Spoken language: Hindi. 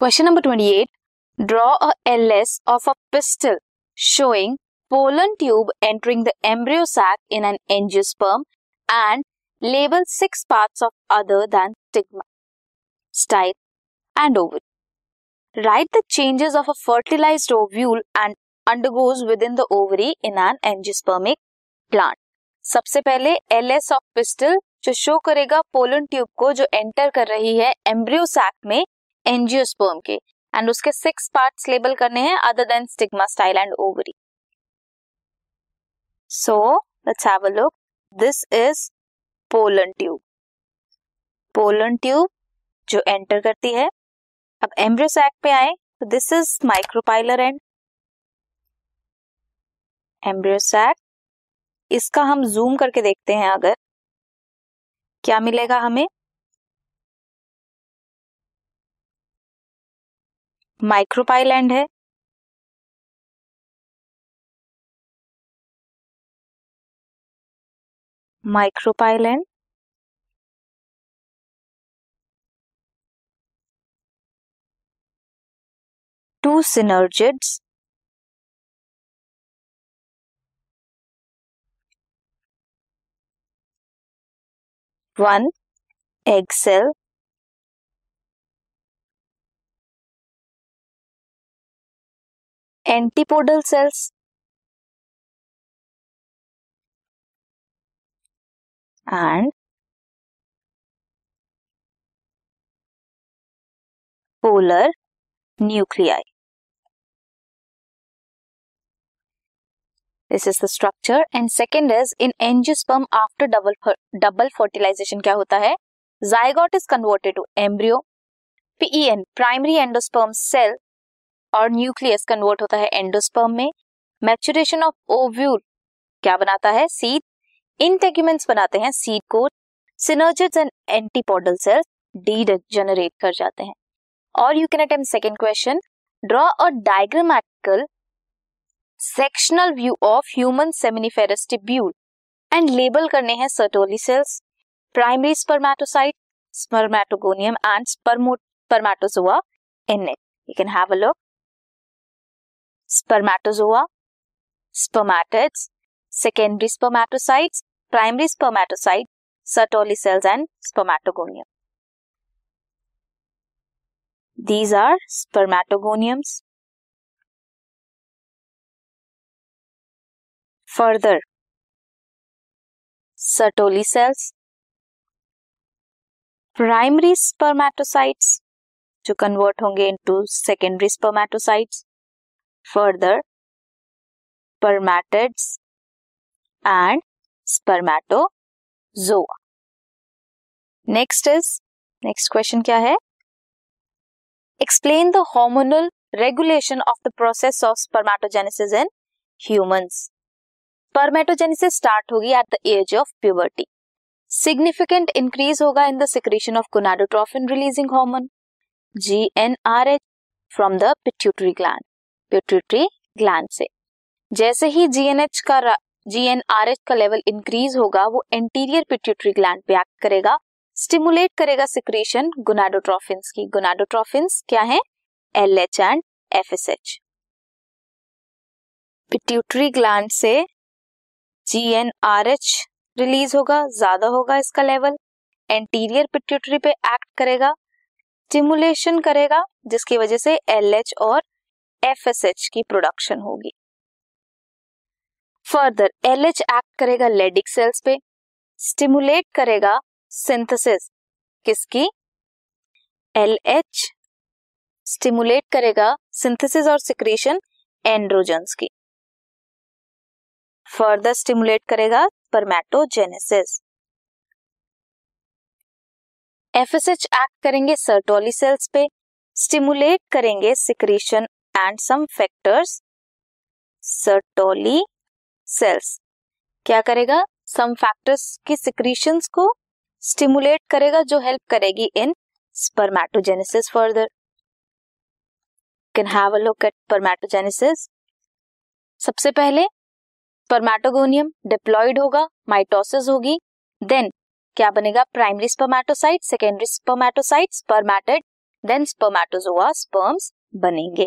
Question number twenty eight draw a L S of a pistil showing pollen tube entering the embryo sac in an angiosperm and label six parts of other than stigma style and ovary write the changes of a fertilise ovule and undergoes within the ovary in an angiospermic plant सबसे पहले एल एस ऑफ़ पिस्टल जो शो करेगा पोलन ट्यूब को जो एंटर कर रही है एम्ब्रियो सैक में एंजियोस्पर्म के एंड उसके सिक्स पार्ट्स लेबल करने हैं other than stigma style and ovary so let's have a look this is pollen tube pollen tube जो एंटर करती है। अब एम्ब्रियो सैक पे आए तो this is micropylar and embryo sac इसका हम जूम करके देखते हैं अगर। क्या मिलेगा हमें? माइक्रोपाइलैंड है। Micropylar end two synergids one cell antipodal cells and polar nuclei. This is the structure and second is in angiosperm after double double fertilization क्या होता है zygote is converted to embryo PEN primary endosperm cell और न्यूक्लियस कन्वर्ट होता है एंडोस्पर्म में। मैचुरेशन ऑफ़ ओव्यूल क्या बनाता है? सीड इंटेग्यूमेंट्स बनाते हैं सीड को। Synergids and antipodal cells degenerate कर जाते हैं। और you can attempt second question draw a diagrammatical sectional view of human seminiferous tubule and label करने हैं Sertoli cells primary spermatocyte spermatogonium and spermatozoa in it you can have a look spermatozoa spermatids secondary spermatocytes primary spermatocyte Sertoli cells and spermatogonium these are spermatogoniums. Further sertoli cells. Primary spermatocytes जो कन्वर्ट होंगे into secondary spermatocytes further spermatids and spermatozoa next is next question क्या है? Explain the hormonal regulation of the process of spermatogenesis in humans spermatogenesis start होगी at the age of puberty significant increase होगा in the secretion of gonadotrophin releasing hormone GnRH from the pituitary gland pituitary gland से। जैसे ही जीएनएच का जीएनआरएच का लेवल इंक्रीज होगा, वो एंटीरियर पिट्यूटरी ग्लैंड पे एक्ट करेगा स्टिमुलेट करेगा सिक्रीशन गोनाडोट्रोफिन्स की। गोनाडोट्रोफिन्स क्या है? L H and F S H pituitary gland से जीएनआरएच रिलीज़ होगा, ज़्यादा होगा इसका लेवल एंटीरियर पिट्यूटरी पे एक्ट करेगा स्टिमुलेशन करेगा, जिसकी वजह से एल और एफ़ एस एच की प्रोडक्शन होगी। फर्दर एल एच एक्ट करेगा लेडिक सेल्स पे स्टिमुलेट करेगा सिंथेसिस किसकी? एल एच स्टिमुलेट करेगा सिंथेसिस और सिक्रेशन एंड्रोजन्स की। फर्दर स्टिमुलेट करेगा स्पर्मेटोजेनेसिस एफएसएच एक्ट करेंगे सर्टोली सेल्स पे स्टिमुलेट करेंगे secretion and some factors Sertoli cells क्या करेगा? सम फैक्टर्स की सिक्रीशंस को स्टिमुलेट करेगा, जो हेल्प करेगी in spermatogenesis further can have a look at spermatogenesis सबसे पहले स्पर्मेटोगोनियम डिप्लॉइड होगा माइटोसिस होगी. देन क्या बनेगा? Primary spermatocyte secondary spermatocyte spermatid then spermatozoa sperms बनेंगे.